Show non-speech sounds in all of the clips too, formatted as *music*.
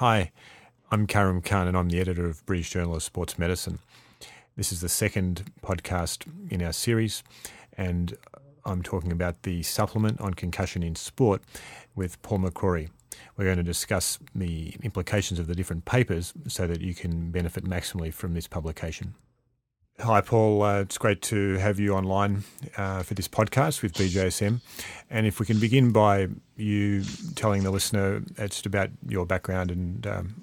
Hi, I'm Karim Khan, and I'm the editor of British Journal of Sports Medicine. This is the second podcast in our series, and I'm talking about the supplement on concussion in sport with Paul McCrory. We're going to discuss the implications of the different papers so that you can benefit maximally from this publication. Hi, Paul. Uh, it's great to have you online uh, for this podcast with BJSM. And if we can begin by you telling the listener just about your background and um,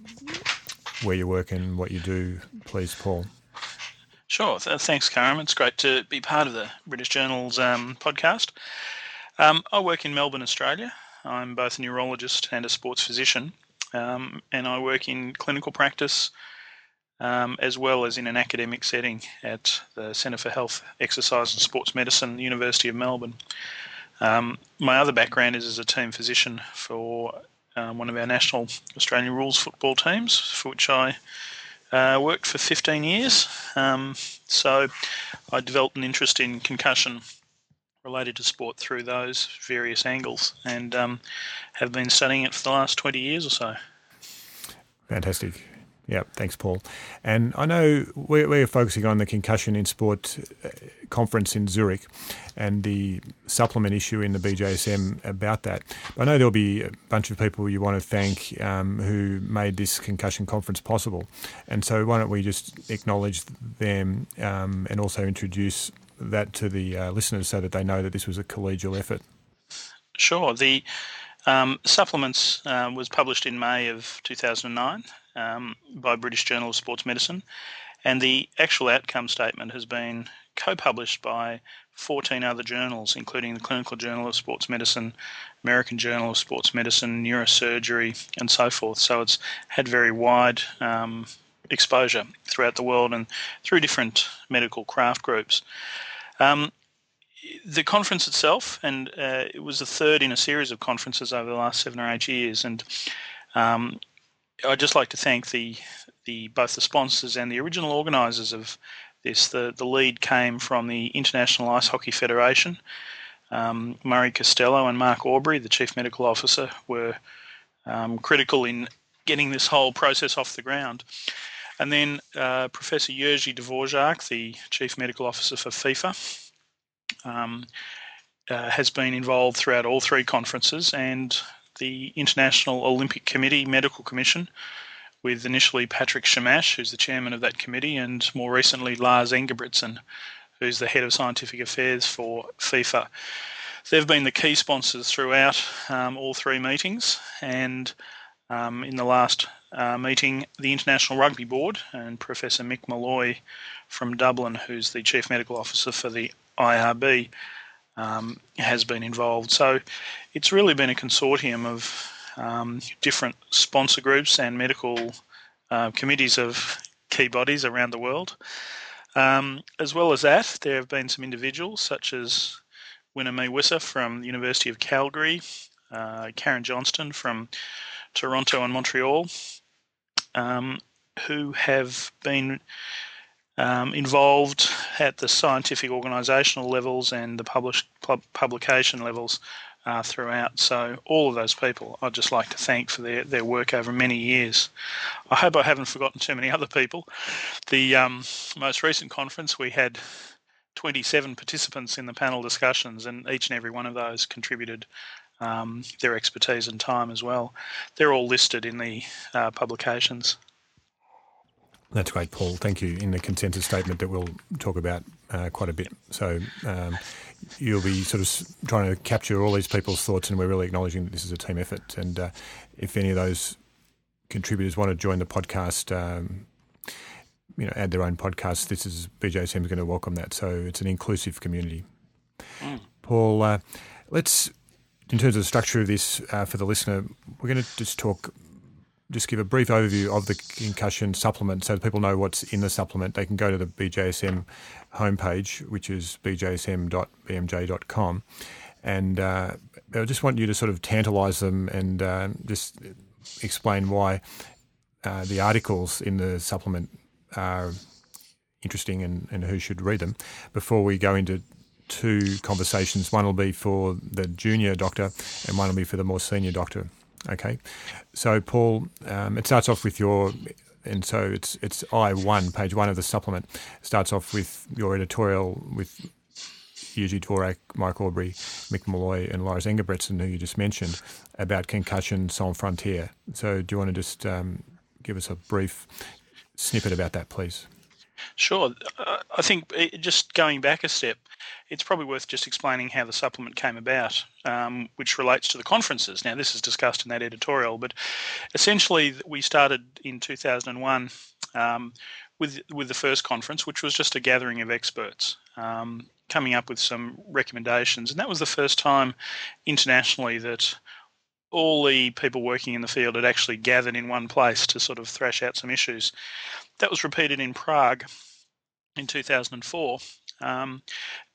where you work and what you do, please, Paul. Sure. Thanks, Karim. It's great to be part of the British Journal's um, podcast. Um, I work in Melbourne, Australia. I'm both a neurologist and a sports physician, um, and I work in clinical practice um, as well as in an academic setting at the Centre for Health, Exercise and Sports Medicine, University of Melbourne. Um, my other background is as a team physician for um, one of our national Australian rules football teams, for which I uh, worked for 15 years. Um, so I developed an interest in concussion related to sport through those various angles and um, have been studying it for the last 20 years or so. Fantastic. Yeah, thanks, Paul. And I know we're, we're, focusing on the concussion in sport uh, conference in Zurich and the supplement issue in the BJSM about that. I know there'll be a bunch of people you want to thank um, who made this concussion conference possible. And so why don't we just acknowledge them um, and also introduce that to the uh, listeners so that they know that this was a collegial effort? Sure. The um, supplements uh, was published in May of 2009 um, by British Journal of Sports Medicine, and the actual outcome statement has been co-published by 14 other journals, including the Clinical Journal of Sports Medicine, American Journal of Sports Medicine, Neurosurgery, and so forth. So it's had very wide um, exposure throughout the world and through different medical craft groups. Um, the conference itself, and uh, it was the third in a series of conferences over the last seven or eight years, and um, I'd just like to thank the the both the sponsors and the original organisers of this. The the lead came from the International Ice Hockey Federation. Um, Murray Costello and Mark Aubry, the chief medical officer, were um, critical in getting this whole process off the ground. And then uh, Professor Jiri Dvorak, the chief medical officer for FIFA, um, uh, has been involved throughout all three conferences and the International Olympic Committee Medical Commission, with initially Patrick Schamasch, who's the chairman of that committee, and more recently Lars Engebretsen, who's the head of scientific affairs for FIFA. They've been the key sponsors throughout um, all three meetings, and um, in the last uh, meeting, the International Rugby Board and Professor Mick Molloy from Dublin, who's the Chief Medical Officer for the IRB, um, has been involved. So it's really been a consortium of um, different sponsor groups and medical uh, committees of key bodies around the world. Um, as well as that, there have been some individuals such as Willem Meeuwisse from the University of Calgary, uh, Karen Johnston from Toronto and Montreal, um, who have been um, involved at the scientific organisational levels and the publish, publication levels uh, throughout. So, all of those people I'd just like to thank for their, their work over many years. I hope I haven't forgotten too many other people. The um, most recent conference, we had 27 participants in the panel discussions, and each and every one of those contributed um, their expertise and time as well. They're all listed in the uh, publications. That's great, Paul. Thank you. In the consensus statement that we'll talk about uh, quite a bit. So um, you'll be sort of trying to capture all these people's thoughts, and we're really acknowledging that this is a team effort. And uh, if any of those contributors want to join the podcast, um, you know, add their own podcast, this is BJSM is going to welcome that. So it's an inclusive community. Mm. Paul, uh, let's in terms of the structure of this uh, for the listener, we're going to just talk just give a brief overview of the concussion supplement so people know what's in the supplement. They can go to the BJSM homepage, which is bjsm.bmj.com. And uh, I just want you to sort of tantalise them and uh, just explain why uh, the articles in the supplement are interesting and, and who should read them before we go into two conversations. One will be for the junior doctor and one will be for the more senior doctor. Okay, so Paul, um, it starts off with your, and so it's it's I one page one of the supplement starts off with your editorial with Jiri Dvorak, Mike Aubry, Mick Molloy, and Lars Engebretsen, who you just mentioned, about concussion sans frontiere. So, do you want to just um, give us a brief snippet about that, please? Sure. Uh, I think just going back a step, it's probably worth just explaining how the supplement came about, um, which relates to the conferences. Now, this is discussed in that editorial, but essentially, we started in 2001 um, with with the first conference, which was just a gathering of experts. Um, coming up with some recommendations. And that was the first time internationally that all the people working in the field had actually gathered in one place to sort of thrash out some issues. That was repeated in Prague in 2004, um,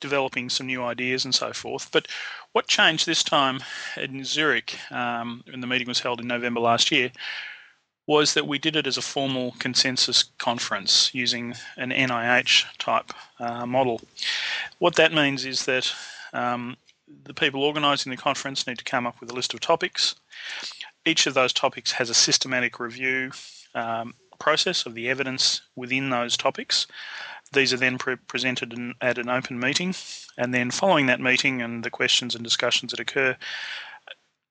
developing some new ideas and so forth. But what changed this time in Zurich, um, when the meeting was held in November last year, was that we did it as a formal consensus conference using an NIH type uh, model. What that means is that um, the people organising the conference need to come up with a list of topics. Each of those topics has a systematic review um, process of the evidence within those topics. These are then pre- presented in, at an open meeting, and then following that meeting and the questions and discussions that occur,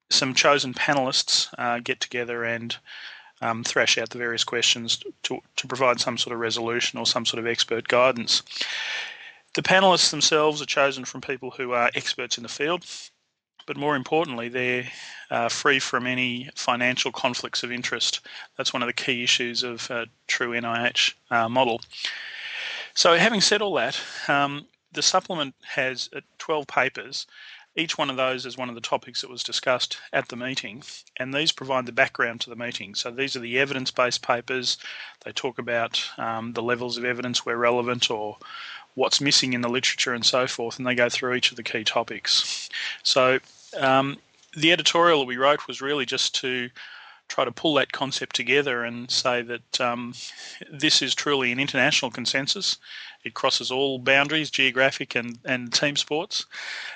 some chosen panelists uh, get together and um, thrash out the various questions to, to provide some sort of resolution or some sort of expert guidance. The panelists themselves are chosen from people who are experts in the field, but more importantly, they're uh, free from any financial conflicts of interest. That's one of the key issues of a true NIH uh, model. So, having said all that, um, the supplement has uh, 12 papers each one of those is one of the topics that was discussed at the meeting, and these provide the background to the meeting. So these are the evidence based papers. They talk about um, the levels of evidence where relevant or what's missing in the literature and so forth, and they go through each of the key topics. So um, the editorial that we wrote was really just to try to pull that concept together and say that um, this is truly an international consensus. It crosses all boundaries, geographic and, and team sports.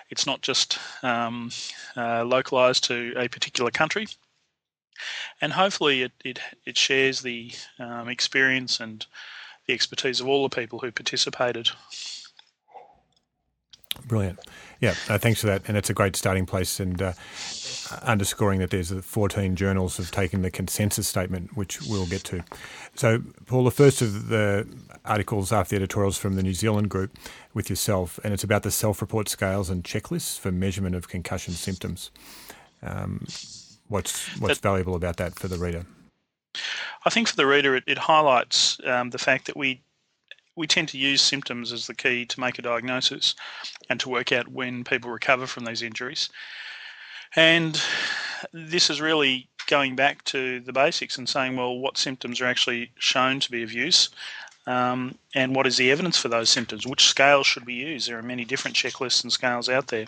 It's not just um, uh, localized to a particular country. And hopefully, it, it, it shares the um, experience and the expertise of all the people who participated. Brilliant. Yeah, uh, thanks for that. And it's a great starting place. And uh, underscoring that there's 14 journals have taken the consensus statement, which we'll get to. So, Paul, the first of the articles after the editorials from the New Zealand group with yourself, and it's about the self-report scales and checklists for measurement of concussion symptoms. Um, what's what's that, valuable about that for the reader? I think for the reader, it, it highlights um, the fact that we we tend to use symptoms as the key to make a diagnosis and to work out when people recover from these injuries. And this is really going back to the basics and saying, well, what symptoms are actually shown to be of use? Um, and what is the evidence for those symptoms? Which scales should we use? There are many different checklists and scales out there.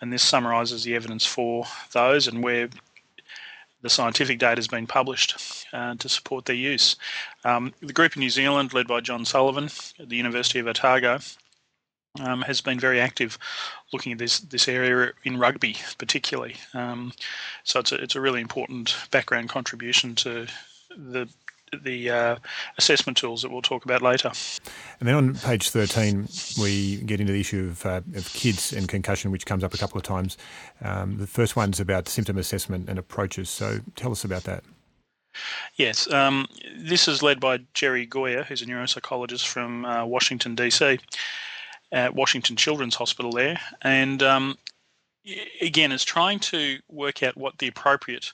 And this summarises the evidence for those and where the scientific data has been published uh, to support their use. Um, the group in New Zealand, led by John Sullivan at the University of Otago, um, has been very active looking at this this area in rugby, particularly. Um, so it's a, it's a really important background contribution to the the uh, assessment tools that we'll talk about later. And then on page 13, we get into the issue of, uh, of kids and concussion, which comes up a couple of times. Um, the first one's about symptom assessment and approaches. So tell us about that. Yes, um, this is led by Jerry Gioia, who's a neuropsychologist from uh, Washington, D.C at Washington Children's Hospital there, and um, again, is trying to work out what the appropriate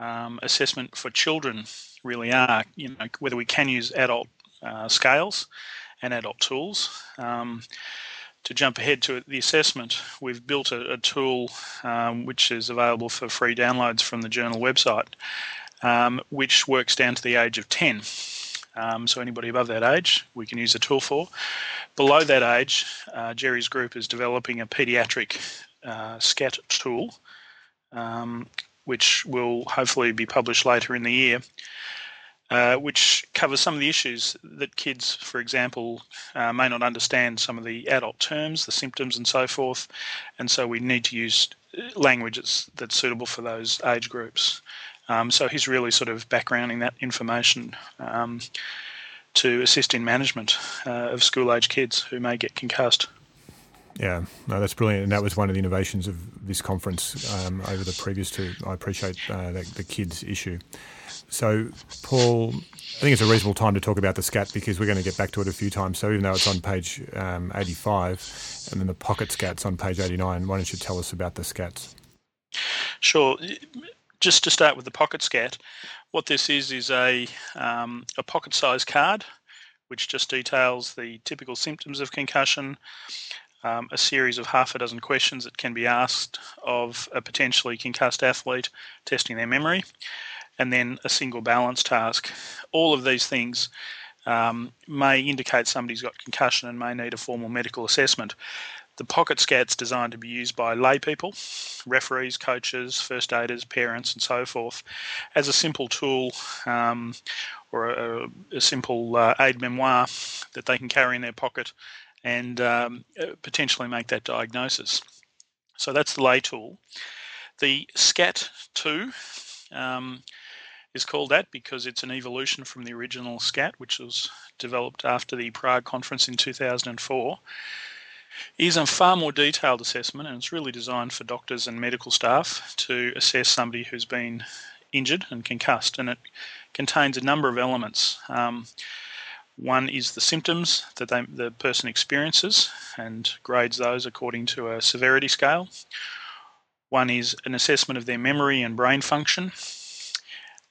um, assessment for children really are. You know, whether we can use adult uh, scales and adult tools. Um, to jump ahead to the assessment, we've built a, a tool um, which is available for free downloads from the journal website, um, which works down to the age of 10. Um, so anybody above that age, we can use the tool for. Below that age, uh, Jerry's group is developing a pediatric uh, SCAT tool, um, which will hopefully be published later in the year. uh, which covers some of the issues that kids, for example, uh, may not understand some of the adult terms, the symptoms, and so forth. And so we need to use language that's, that's suitable for those age groups. Um, so he's really sort of backgrounding that information um, to assist in management uh, of school age kids who may get concussed. Yeah, no, that's brilliant, and that was one of the innovations of this conference um, over the previous two. I appreciate uh, the, the kids issue. So, Paul, I think it's a reasonable time to talk about the SCAT because we're going to get back to it a few times. So, even though it's on page um, 85 and then the pocket SCAT's on page 89, why don't you tell us about the SCATs? Sure. Just to start with the pocket SCAT, what this is is a, um, a pocket sized card which just details the typical symptoms of concussion, um, a series of half a dozen questions that can be asked of a potentially concussed athlete, testing their memory and then a single balance task. All of these things um, may indicate somebody's got concussion and may need a formal medical assessment. The pocket scat's designed to be used by lay people, referees, coaches, first aiders, parents, and so forth, as a simple tool um, or a, a simple uh, aid memoir that they can carry in their pocket and um, uh, potentially make that diagnosis. So that's the lay tool. The SCAT 2 um, is called that because it's an evolution from the original SCAT, which was developed after the Prague conference in 2004. It is a far more detailed assessment and it's really designed for doctors and medical staff to assess somebody who's been injured and concussed, and it contains a number of elements. Um, one is the symptoms that they, the person experiences and grades those according to a severity scale. One is an assessment of their memory and brain function,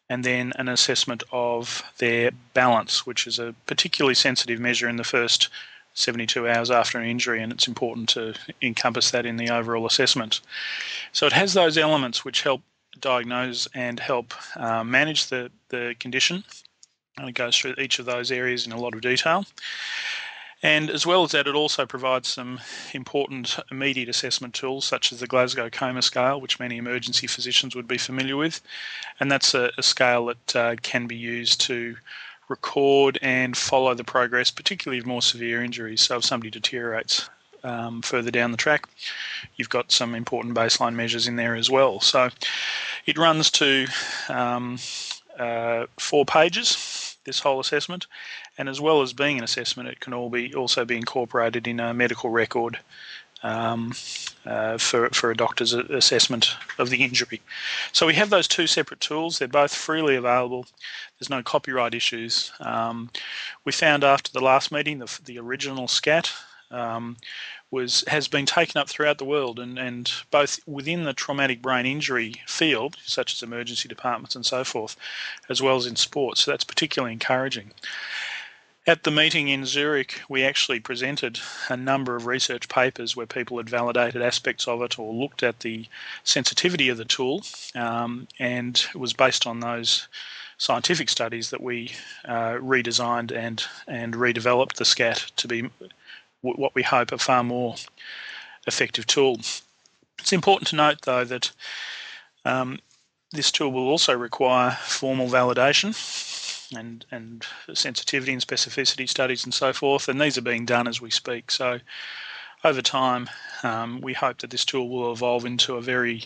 and then an assessment of their balance, which is a particularly sensitive measure in the first 72 hours after an injury, and it's important to encompass that in the overall assessment. So it has those elements which help diagnose and help uh, manage the, the condition. And it goes through each of those areas in a lot of detail. And as well as that, it also provides some important immediate assessment tools, such as the Glasgow Coma Scale, which many emergency physicians would be familiar with. And that's a, a scale that uh, can be used to record and follow the progress, particularly of more severe injuries. So if somebody deteriorates um, further down the track, you've got some important baseline measures in there as well. So it runs to um, uh, four pages this whole assessment, and as well as being an assessment, it can all be also be incorporated in a medical record um, uh, for for a doctor's assessment of the injury. So we have those two separate tools. They're both freely available. There's no copyright issues. Um, we found after the last meeting the the original SCAT. Um, was has been taken up throughout the world and, and both within the traumatic brain injury field, such as emergency departments and so forth, as well as in sports. So that's particularly encouraging. At the meeting in Zurich, we actually presented a number of research papers where people had validated aspects of it or looked at the sensitivity of the tool, um, and it was based on those scientific studies that we uh, redesigned and and redeveloped the SCAT to be what we hope a far more effective tool. It's important to note, though, that um, this tool will also require formal validation and and sensitivity and specificity studies and so forth, and these are being done as we speak. So over time, um, we hope that this tool will evolve into a very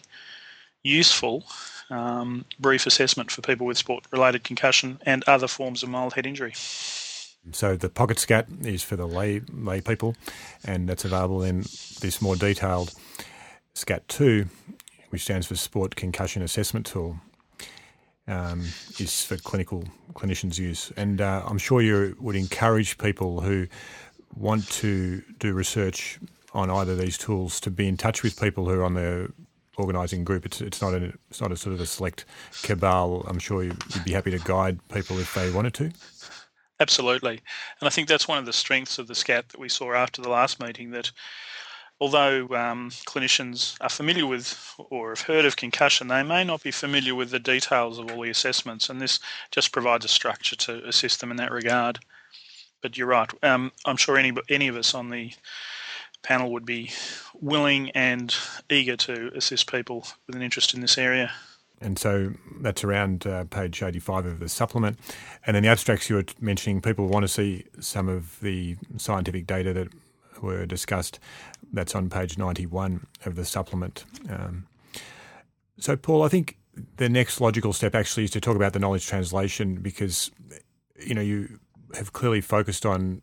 useful um, brief assessment for people with sport-related concussion and other forms of mild head injury. So the pocket scat is for the lay lay people, and that's available in this more detailed SCAT two, which stands for Sport Concussion Assessment Tool. Um, is for clinical clinicians' use, and uh, I'm sure you would encourage people who want to do research on either of these tools to be in touch with people who are on the organising group. It's it's not a it's not a sort of a select cabal. I'm sure you'd be happy to guide people if they wanted to. Absolutely. And I think that's one of the strengths of the SCAT that we saw after the last meeting that although um, clinicians are familiar with or have heard of concussion, they may not be familiar with the details of all the assessments, and this just provides a structure to assist them in that regard. But you're right. Um, I'm sure any any of us on the panel would be willing and eager to assist people with an interest in this area. And so that's around uh, page 85 of the supplement. And then the abstracts you were mentioning, people want to see some of the scientific data that were discussed. That's on page 91 of the supplement. Um, so, Paul, I think the next logical step actually is to talk about the knowledge translation because, you know, you have clearly focused on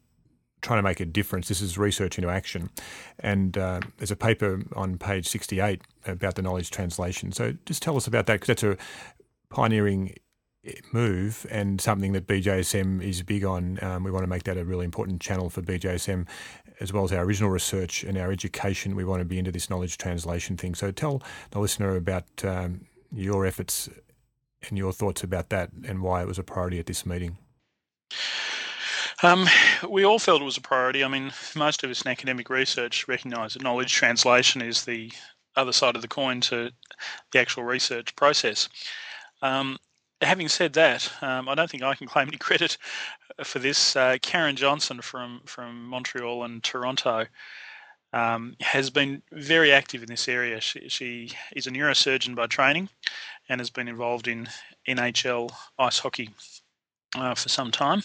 trying to make a difference. This is research into action. And uh, there's a paper on page 68 about the knowledge translation. So just tell us about that because that's a pioneering move and something that BJSM is big on. Um, we want to make that a really important channel for BJSM as well as our original research and our education. We want to be into this knowledge translation thing. So tell the listener about um, your efforts and your thoughts about that and why it was a priority at this meeting. Um, we all felt it was a priority. I mean, most of us in academic research recognise that knowledge translation is the other side of the coin to the actual research process. Um, having said that, um, I don't think I can claim any *laughs* credit for this. Uh, Karen Johnston from from Montreal and Toronto um, has been very active in this area. She, she, is a neurosurgeon by training and has been involved in NHL ice hockey uh, for some time.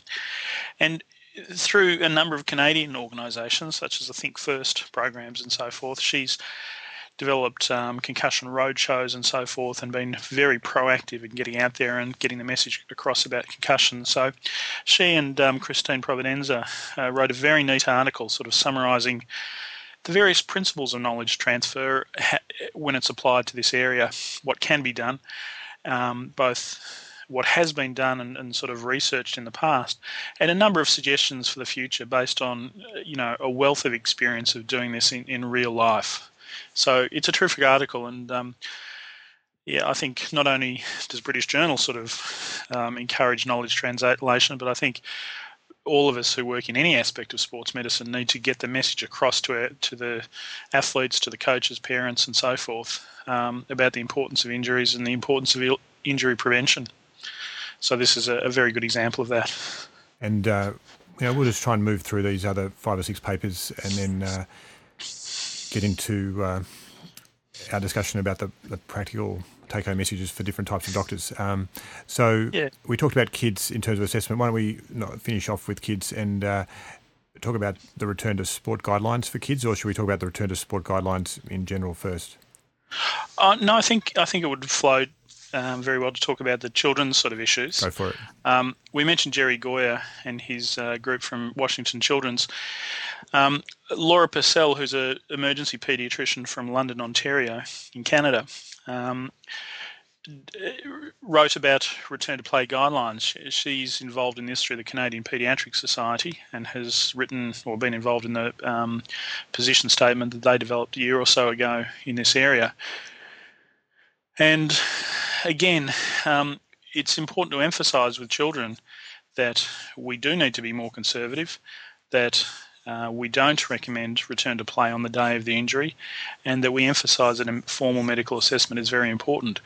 And through a number of Canadian organisations, such as the Think First programs and so forth, she's developed um, concussion roadshows and so forth and been very proactive in getting out there and getting the message across about concussion. So she and um, Christine Provvidenza uh, wrote a very neat article sort of summarising the various principles of knowledge transfer when it's applied to this area, what can be done, um, both what has been done and, and, sort of researched in the past, and a number of suggestions for the future based on uh, you know a wealth of experience of doing this in, in real life. So it's a terrific article, and um, yeah, I think not only does British Journal sort of um, encourage knowledge translation, but I think all of us who work in any aspect of sports medicine need to get the message across to our, to the athletes, to the coaches, parents, and so forth um, about the importance of injuries and the importance of injury prevention. So this is a, a very good example of that. And uh, you know, we'll just try and move through these other five or six papers, and then uh, get into uh, our discussion about the, the practical take home messages for different types of doctors. Um, so yeah. we talked about kids in terms of assessment. Why don't we finish off with kids and uh, talk about the return to sport guidelines for kids, or should we talk about the return to sport guidelines in general first? Uh, no, I think I think it would flow um, very well to talk about the children's sort of issues. Go for it. Um, we mentioned Jerry Gioia and his uh, group from Washington Children's. Um, Laura Purcell, who's an emergency paediatrician from London, Ontario, in Canada, um, wrote about return to play guidelines. She's involved in this through the Canadian Paediatric Society and has written or been involved in the um, position statement that they developed a year or so ago in this area. And again, um, it's important to emphasise with children that we do need to be more conservative, that uh, we don't recommend return to play on the day of the injury, and that we emphasise that a formal medical assessment is very important.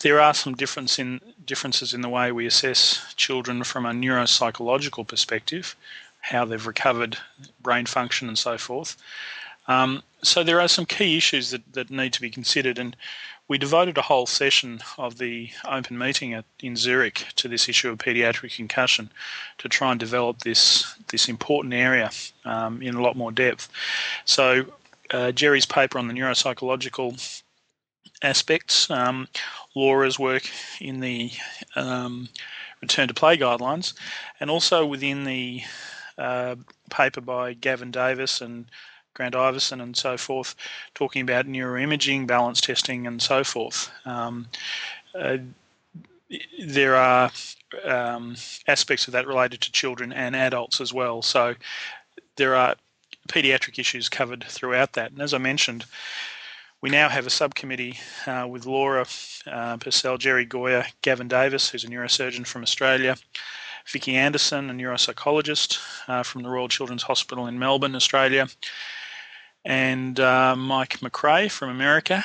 There are some difference in, differences in the way we assess children from a neuropsychological perspective, how they've recovered brain function and so forth. Um, so there are some key issues that, that need to be considered, and we devoted a whole session of the open meeting at, in Zurich to this issue of paediatric concussion to try and develop this this important area um, in a lot more depth. So uh, Jerry's paper on the neuropsychological aspects, um, Laura's work in the um, return to play guidelines, and also within the uh, paper by Gavin Davis and Grant Iverson and so forth, talking about neuroimaging, balance testing, and so forth. Um, uh, there are um, aspects of that related to children and adults as well. So there are pediatric issues covered throughout that. And as I mentioned, we now have a subcommittee uh, with Laura uh, Purcell, Jerry Gioia, Gavin Davis, who's a neurosurgeon from Australia, Vicky Anderson, a neuropsychologist uh, from the Royal Children's Hospital in Melbourne, Australia, and uh, Mike McCrea from America,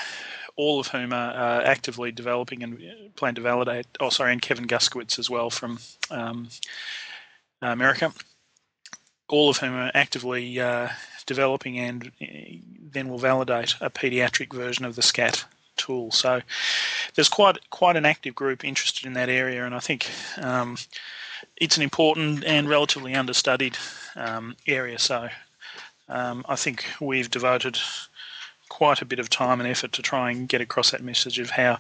all of whom are uh, actively developing and plan to validate. Oh, sorry, and Kevin Guskiewicz as well from um, America, all of whom are actively uh, developing and uh, then will validate a pediatric version of the SCAT tool. So there's quite quite an active group interested in that area, and I think um, it's an important and relatively understudied um, area. So um, I think we've devoted quite a bit of time and effort to try and get across that message of how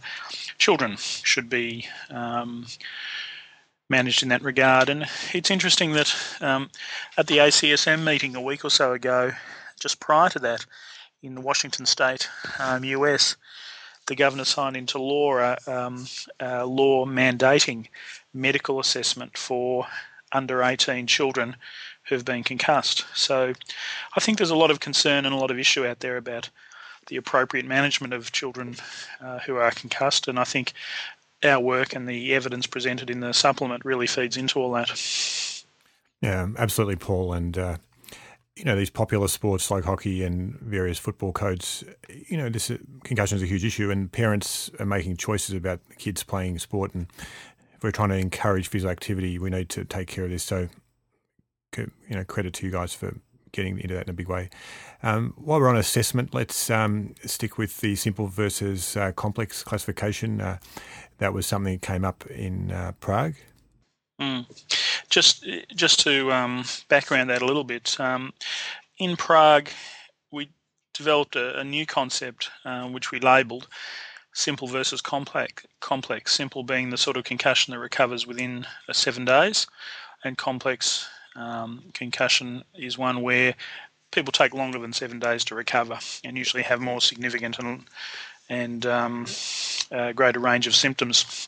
children should be um, managed in that regard. And it's interesting that um, at the ACSM meeting a week or so ago, just prior to that, in Washington State, um, US, the governor signed into law a, um, a law mandating medical assessment for under 18 children who've been concussed. So I think there's a lot of concern and a lot of issue out there about the appropriate management of children uh, who are concussed, and I think our work and the evidence presented in the supplement really feeds into all that. Yeah, absolutely, Paul. And uh, you know these popular sports like hockey and various football codes. You know, this uh, concussion is a huge issue, and parents are making choices about kids playing sport. And if we're trying to encourage physical activity, we need to take care of this. So, you know, credit to you guys for getting into that in a big way. Um, while we're on assessment, let's um, stick with the simple versus uh, complex classification. Uh, that was something that came up in uh, Prague. Mm. Just, just to um, background that a little bit, um, in Prague, we developed a, a new concept uh, which we labelled simple versus complex. Complex, simple being the sort of concussion that recovers within uh, seven days, and complex um, concussion is one where people take longer than seven days to recover and usually have more significant and, and um, greater range of symptoms.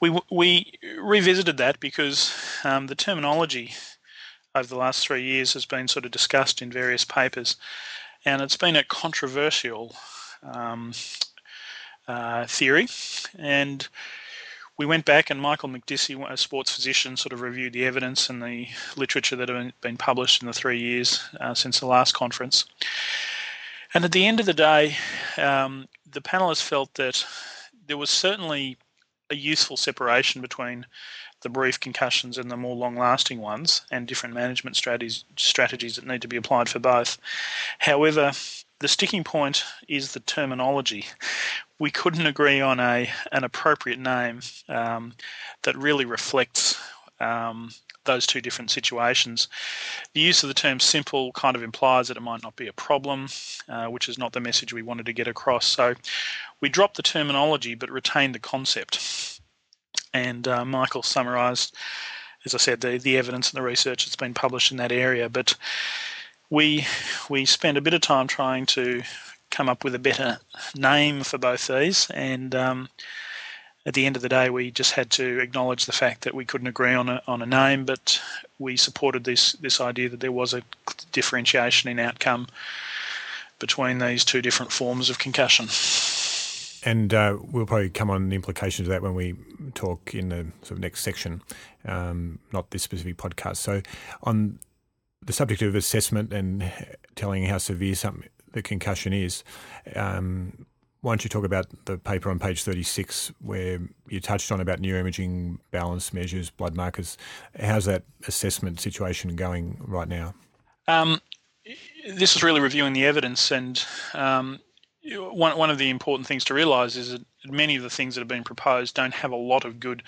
We, we revisited that because um, the terminology over the last three years has been sort of discussed in various papers, and it's been a controversial um, uh, theory. And we went back and Michael Makdissi, a sports physician, sort of reviewed the evidence and the literature that had been published in the three years uh, since the last conference. And at the end of the day, um, the panelists felt that there was certainly a useful separation between the brief concussions and the more long lasting ones, and different management strategies, strategies that need to be applied for both. However, the sticking point is the terminology. We couldn't agree on a an appropriate name um, that really reflects um, those two different situations. The use of the term simple kind of implies that it might not be a problem, uh, which is not the message we wanted to get across. So we dropped the terminology but retained the concept. And uh, Michael summarised, as I said, the, the evidence and the research that's been published in that area. But we we spent a bit of time trying to come up with a better name for both these, and um, at the end of the day, we just had to acknowledge the fact that we couldn't agree on a on a name, but we supported this this idea that there was a differentiation in outcome between these two different forms of concussion. And uh, we'll probably come on the implications of that when we talk in the sort of next section, um, not this specific podcast. So, on the subject of assessment and telling how severe some the concussion is. Um, why don't you talk about the paper on page 36 where you touched on about neuroimaging, balance measures, blood markers? How's that assessment situation going right now? Um, this is really reviewing the evidence, and um, one, one of the important things to realise is that many of the things that have been proposed don't have a lot of good,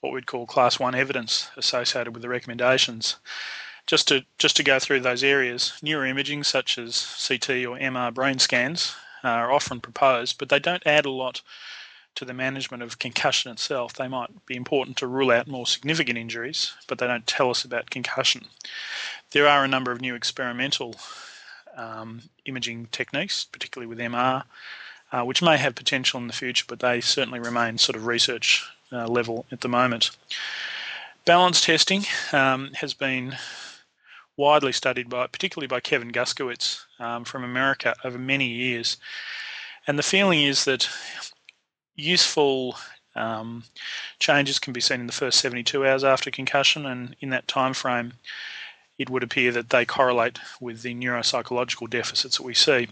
what we'd call class one evidence associated with the recommendations just to just to go through those areas, neuroimaging such as CT or MR brain scans are often proposed, but they don't add a lot to the management of concussion itself. They might be important to rule out more significant injuries, but they don't tell us about concussion. There are a number of new experimental um, imaging techniques, particularly with MR, uh, which may have potential in the future, but they certainly remain sort of research uh, level at the moment. Balance testing um, has been widely studied by, particularly by Kevin Guskiewicz um, from America over many years. And the feeling is that useful um, changes can be seen in the first 72 hours after concussion, and in that time frame, it would appear that they correlate with the neuropsychological deficits that we see.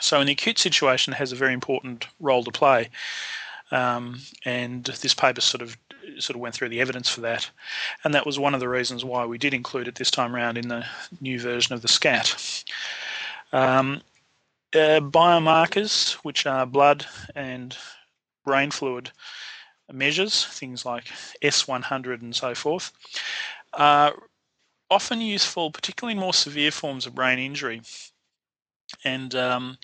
So, in the acute situation, has a very important role to play. Um, and this paper sort of sort of went through the evidence for that, and that was one of the reasons why we did include it this time around in the new version of the SCAT. Um, uh, biomarkers, which are blood and brain fluid measures, things like S100 and so forth, are often useful, particularly in more severe forms of brain injury. And um,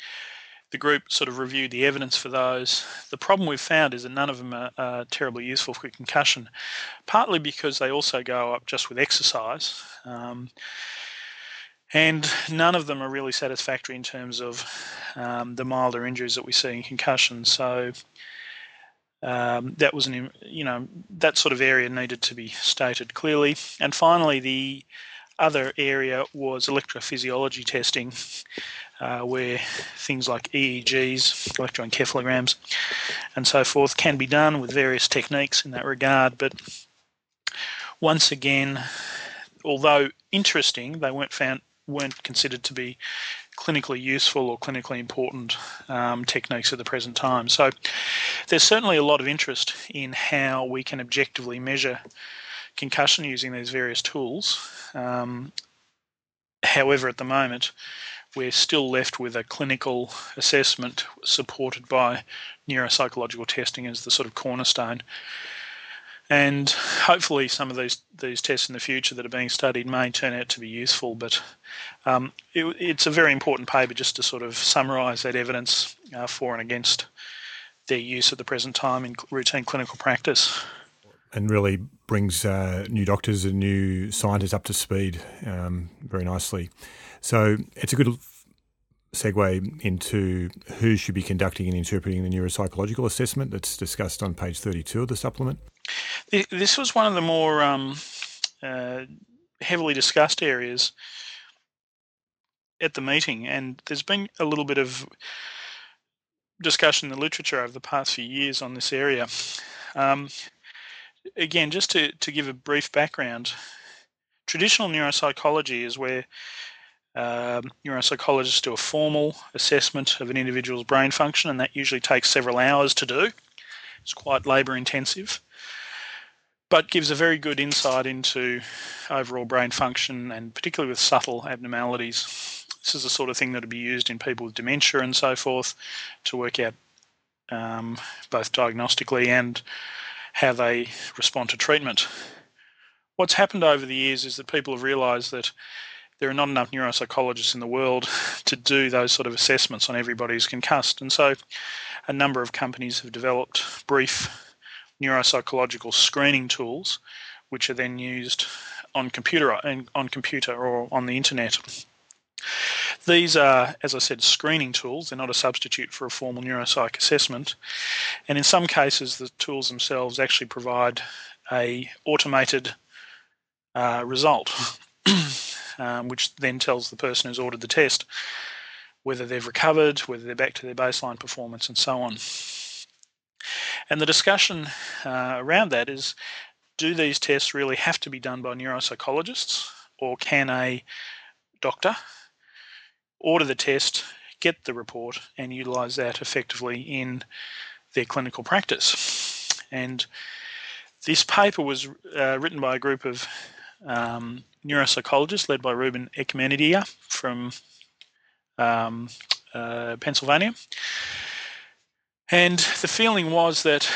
the group sort of reviewed the evidence for those. The problem we've found is that none of them are, terribly useful for concussion, partly because they also go up just with exercise. Um, and none of them are really satisfactory in terms of um, the milder injuries that we see in concussion. So um, that was an, you know, that sort of area needed to be stated clearly. And finally, the other area was electrophysiology testing, uh, where things like EEGs, electroencephalograms, and so forth can be done with various techniques in that regard. But once again, although interesting, they weren't found weren't considered to be clinically useful or clinically important um, techniques at the present time. So there's certainly a lot of interest in how we can objectively measure concussion using these various tools. Um, however, at the moment, we're still left with a clinical assessment supported by neuropsychological testing as the sort of cornerstone and hopefully some of these these tests in the future that are being studied may turn out to be useful. But um, it, it's a very important paper just to sort of summarise that evidence uh, for and against their use at the present time in routine clinical practice. And really brings uh, new doctors and new scientists up to speed um, very nicely. So it's a good segue into who should be conducting and interpreting the neuropsychological assessment that's discussed on page 32 of the supplement. This was one of the more um, uh, heavily discussed areas at the meeting, and there's been a little bit of discussion in the literature over the past few years on this area. Um, again, just to, to give a brief background, traditional neuropsychology is where um, neuropsychologists do a formal assessment of an individual's brain function, and that usually takes several hours to do. It's quite labour intensive, but gives a very good insight into overall brain function and particularly with subtle abnormalities. This is the sort of thing that would be used in people with dementia and so forth to work out um, both diagnostically and how they respond to treatment. What's happened over the years is that people have realised that there are not enough neuropsychologists in the world to do those sort of assessments on everybody who's concussed. And so a number of companies have developed brief neuropsychological screening tools, which are then used on computer on computer or on the internet. These are, as I said, screening tools. They're not a substitute for a formal neuropsych assessment. And in some cases, the tools themselves actually provide a automated uh, result *clears throat* um, which then tells the person who's ordered the test whether they've recovered, whether they're back to their baseline performance, and so on. And the discussion uh, around that is do these tests really have to be done by neuropsychologists, or can a doctor order the test, get the report, and utilize that effectively in their clinical practice? And this paper was uh, written by a group of um, neuropsychologist led by Ruben Echemendia from um, uh, Pennsylvania. And the feeling was that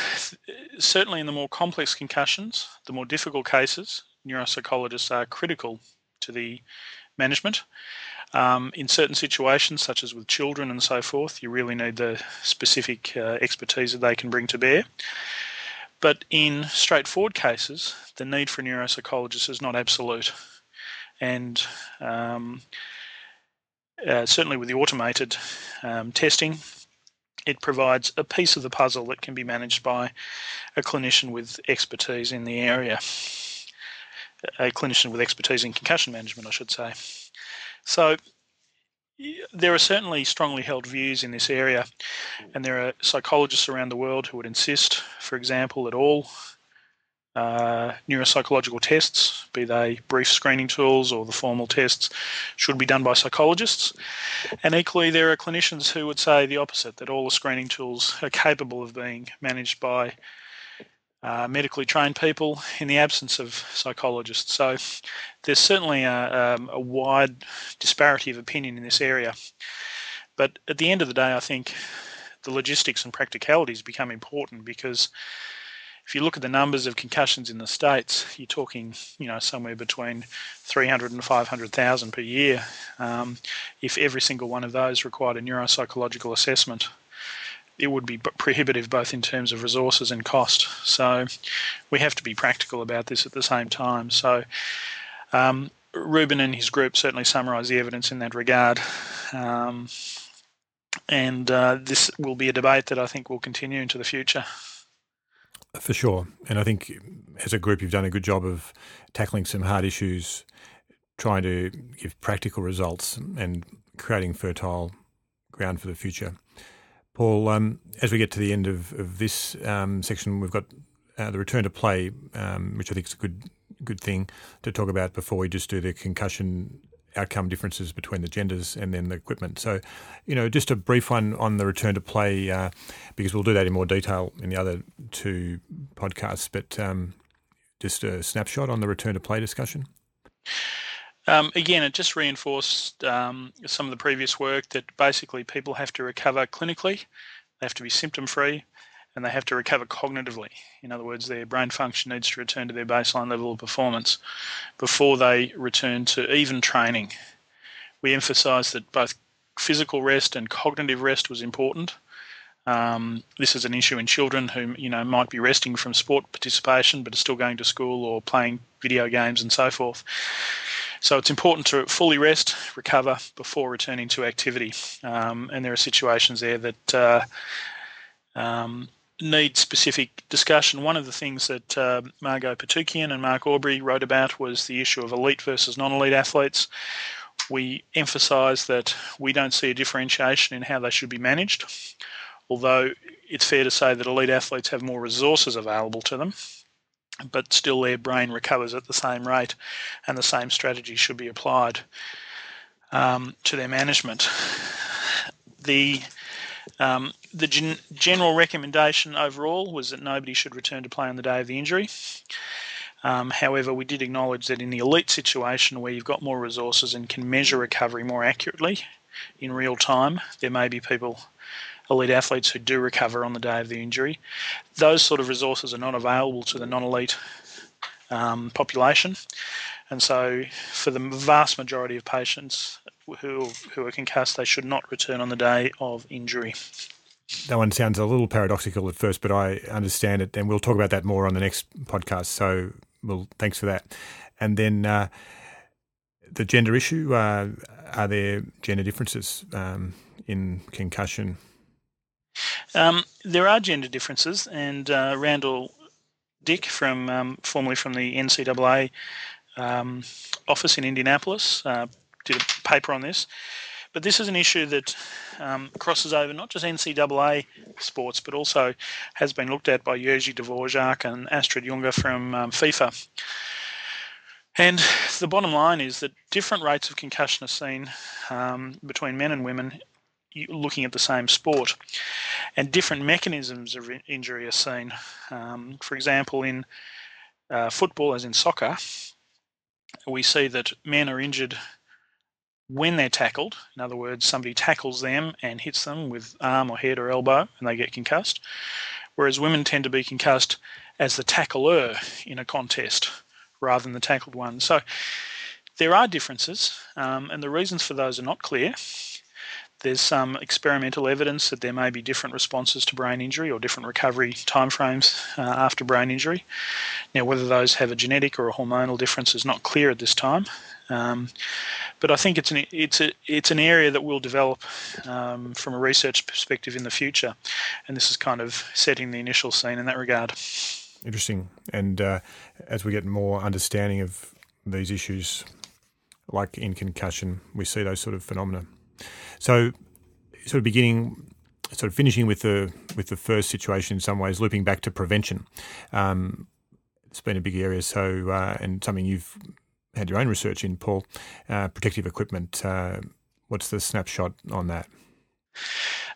certainly in the more complex concussions, the more difficult cases, neuropsychologists are critical to the management. Um, in certain situations, such as with children and so forth, you really need the specific uh, expertise that they can bring to bear. But in straightforward cases, the need for a neuropsychologist is not absolute and um, uh, certainly with the automated um, testing, it provides a piece of the puzzle that can be managed by a clinician with expertise in the area, a clinician with expertise in concussion management, I should say. So there are certainly strongly held views in this area, and there are psychologists around the world who would insist, for example, that all uh, neuropsychological tests, be they brief screening tools or the formal tests, should be done by psychologists. And equally, there are clinicians who would say the opposite that all the screening tools are capable of being managed by uh, medically trained people in the absence of psychologists. So there's certainly a, um, a wide disparity of opinion in this area. But at the end of the day, I think the logistics and practicalities become important because if you look at the numbers of concussions in the states, you're talking, you know, somewhere between 300 and 500,000 per year. Um, if every single one of those required a neuropsychological assessment, it would be prohibitive both in terms of resources and cost. So we have to be practical about this at the same time. So um, Ruben and his group certainly summarise the evidence in that regard. Um, and uh, this will be a debate that I think will continue into the future. For sure. And I think as a group, you've done a good job of tackling some hard issues, trying to give practical results and creating fertile ground for the future. Paul, um, as we get to the end of, of this um, section, we've got uh, the return to play, um, which I think is a good good thing to talk about before we just do the concussion outcome differences between the genders and then the equipment. So, you know, just a brief one on the return to play, uh, because we'll do that in more detail in the other two podcasts, but um, just a snapshot on the return to play discussion. Um, again, it just reinforced um, some of the previous work that basically people have to recover clinically, they have to be symptom free, and they have to recover cognitively. In other words, their brain function needs to return to their baseline level of performance before they return to even training. We emphasised that both physical rest and cognitive rest was important. Um, this is an issue in children who you know might be resting from sport participation but are still going to school or playing video games and so forth. So it's important to fully rest, recover before returning to activity. Um, and there are situations there that uh, um, need specific discussion. One of the things that uh, Margot Putukian and Mark Aubry wrote about was the issue of elite versus non elite athletes. We emphasise that we don't see a differentiation in how they should be managed, although it's fair to say that elite athletes have more resources available to them, but still their brain recovers at the same rate, and the same strategy should be applied um, to their management. The um, the gen- general recommendation overall was that nobody should return to play on the day of the injury. Um, however, we did acknowledge that in the elite situation where you've got more resources and can measure recovery more accurately in real time, there may be people, elite athletes, who do recover on the day of the injury. Those sort of resources are not available to the non elite um, population. And so, for the vast majority of patients who, who are concussed, they should not return on the day of injury. That one sounds a little paradoxical at first, but I understand it, and we'll talk about that more on the next podcast. So, well, thanks for that. And then uh, the gender issue: uh, are there gender differences um, in concussion? Um, there are gender differences, and uh, Randall Dick, from um, formerly from the NCAA um, office in Indianapolis, uh, did a paper on this. But this is an issue that um, crosses over not just NCAA sports, but also has been looked at by Jiri Dvorak and Astrid Junge from um, FIFA. And the bottom line is that different rates of concussion are seen um, between men and women looking at the same sport, and different mechanisms of injury are seen. Um, for example, in uh, football, as in soccer, we see that men are injured when they're tackled, in other words, somebody tackles them and hits them with arm or head or elbow and they get concussed, whereas women tend to be concussed as the tackler in a contest rather than the tackled one. So there are differences, um, and the reasons for those are not clear. There's some experimental evidence that there may be different responses to brain injury or different recovery timeframes uh, after brain injury. Now, whether those have a genetic or a hormonal difference is not clear at this time. Um, but I think it's an it's a it's an area that will develop um, from a research perspective in the future, and this is kind of setting the initial scene in that regard. Interesting, and uh, as we get more understanding of these issues, like in concussion, we see those sort of phenomena. So, sort of beginning, sort of finishing with the with the first situation in some ways, looping back to prevention. Um, it's been a big area, so uh, and something you've had your own research in, Paul. Uh, protective equipment. Uh, what's the snapshot on that?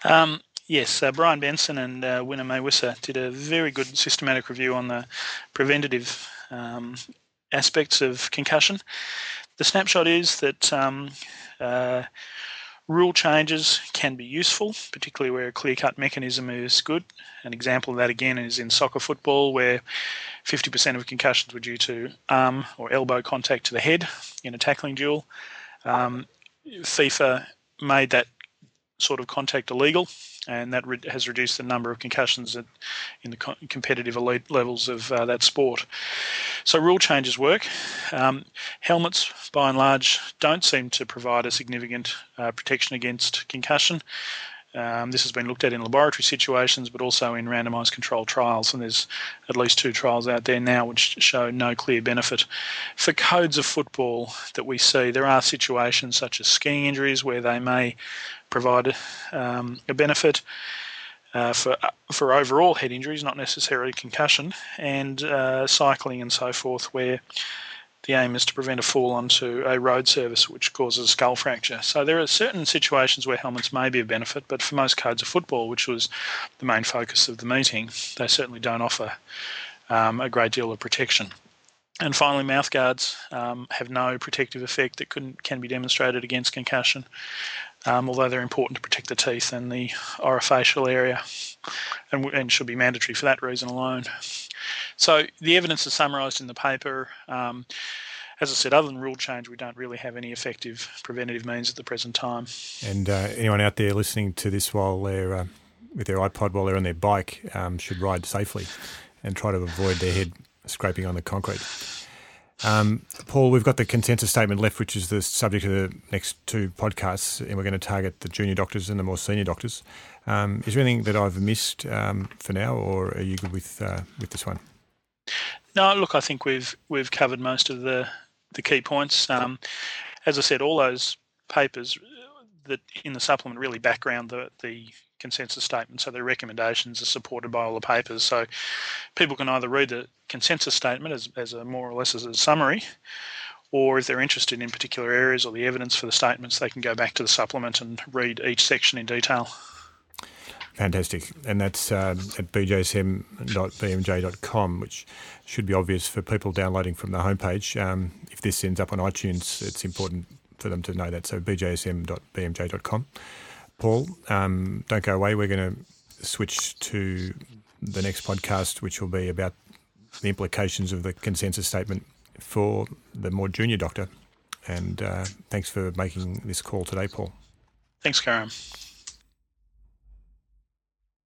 Um, yes, uh, Brian Benson and uh, Willem Meeuwisse did a very good systematic review on the preventative um, aspects of concussion. The snapshot is that um, uh, Rule changes can be useful, particularly where a clear cut mechanism is good. An example of that again is in soccer football, where 50% of concussions were due to arm or elbow contact to the head in a tackling duel. Um, FIFA made that sort of contact illegal, and that re- has reduced the number of concussions at, in the co- competitive elite levels of uh, that sport. So rule changes work. Um, helmets, by and large, don't seem to provide a significant uh, protection against concussion. Um, this has been looked at in laboratory situations, but also in randomised controlled trials, and there's at least two trials out there now which show no clear benefit. For codes of football that we see, there are situations such as skiing injuries where they may provide um, a benefit. Uh, for for overall head injuries, not necessarily concussion, and uh, cycling and so forth, where the aim is to prevent a fall onto a road surface which causes a skull fracture. So there are certain situations where helmets may be of benefit, but for most codes of football, which was the main focus of the meeting, they certainly don't offer um, a great deal of protection. And finally, mouthguards um, have no protective effect that can be demonstrated against concussion, um, although they're important to protect the teeth and the orofacial area and, and should be mandatory for that reason alone. So the evidence is summarised in the paper. Um, as I said, other than rule change, we don't really have any effective preventative means at the present time. And uh, anyone out there listening to this while they're uh, with their iPod while they're on their bike um, should ride safely and try to avoid their head scraping on the concrete. Um, Paul, we've got the consensus statement left, which is the subject of the next two podcasts, and we're going to target the junior doctors and the more senior doctors. Um, is there anything that I've missed um, for now, or are you good with uh, with this one? No, look, I think we've we've covered most of the the key points. Um, as I said, all those papers that in the supplement really background the the consensus statement. So the recommendations are supported by all the papers. So people can either read the consensus statement as, as a more or less as a summary, or if they're interested in particular areas or the evidence for the statements, they can go back to the supplement and read each section in detail. Fantastic. And that's uh, at bjsm.bmj.com, which should be obvious for people downloading from the homepage. Um, if this ends up on iTunes, it's important for them to know that. So bjsm.bmj.com. Paul. Um, don't go away. We're going to switch to the next podcast, which will be about the implications of the consensus statement for the more junior doctor. And uh, thanks for making this call today, Paul. Thanks, Karim.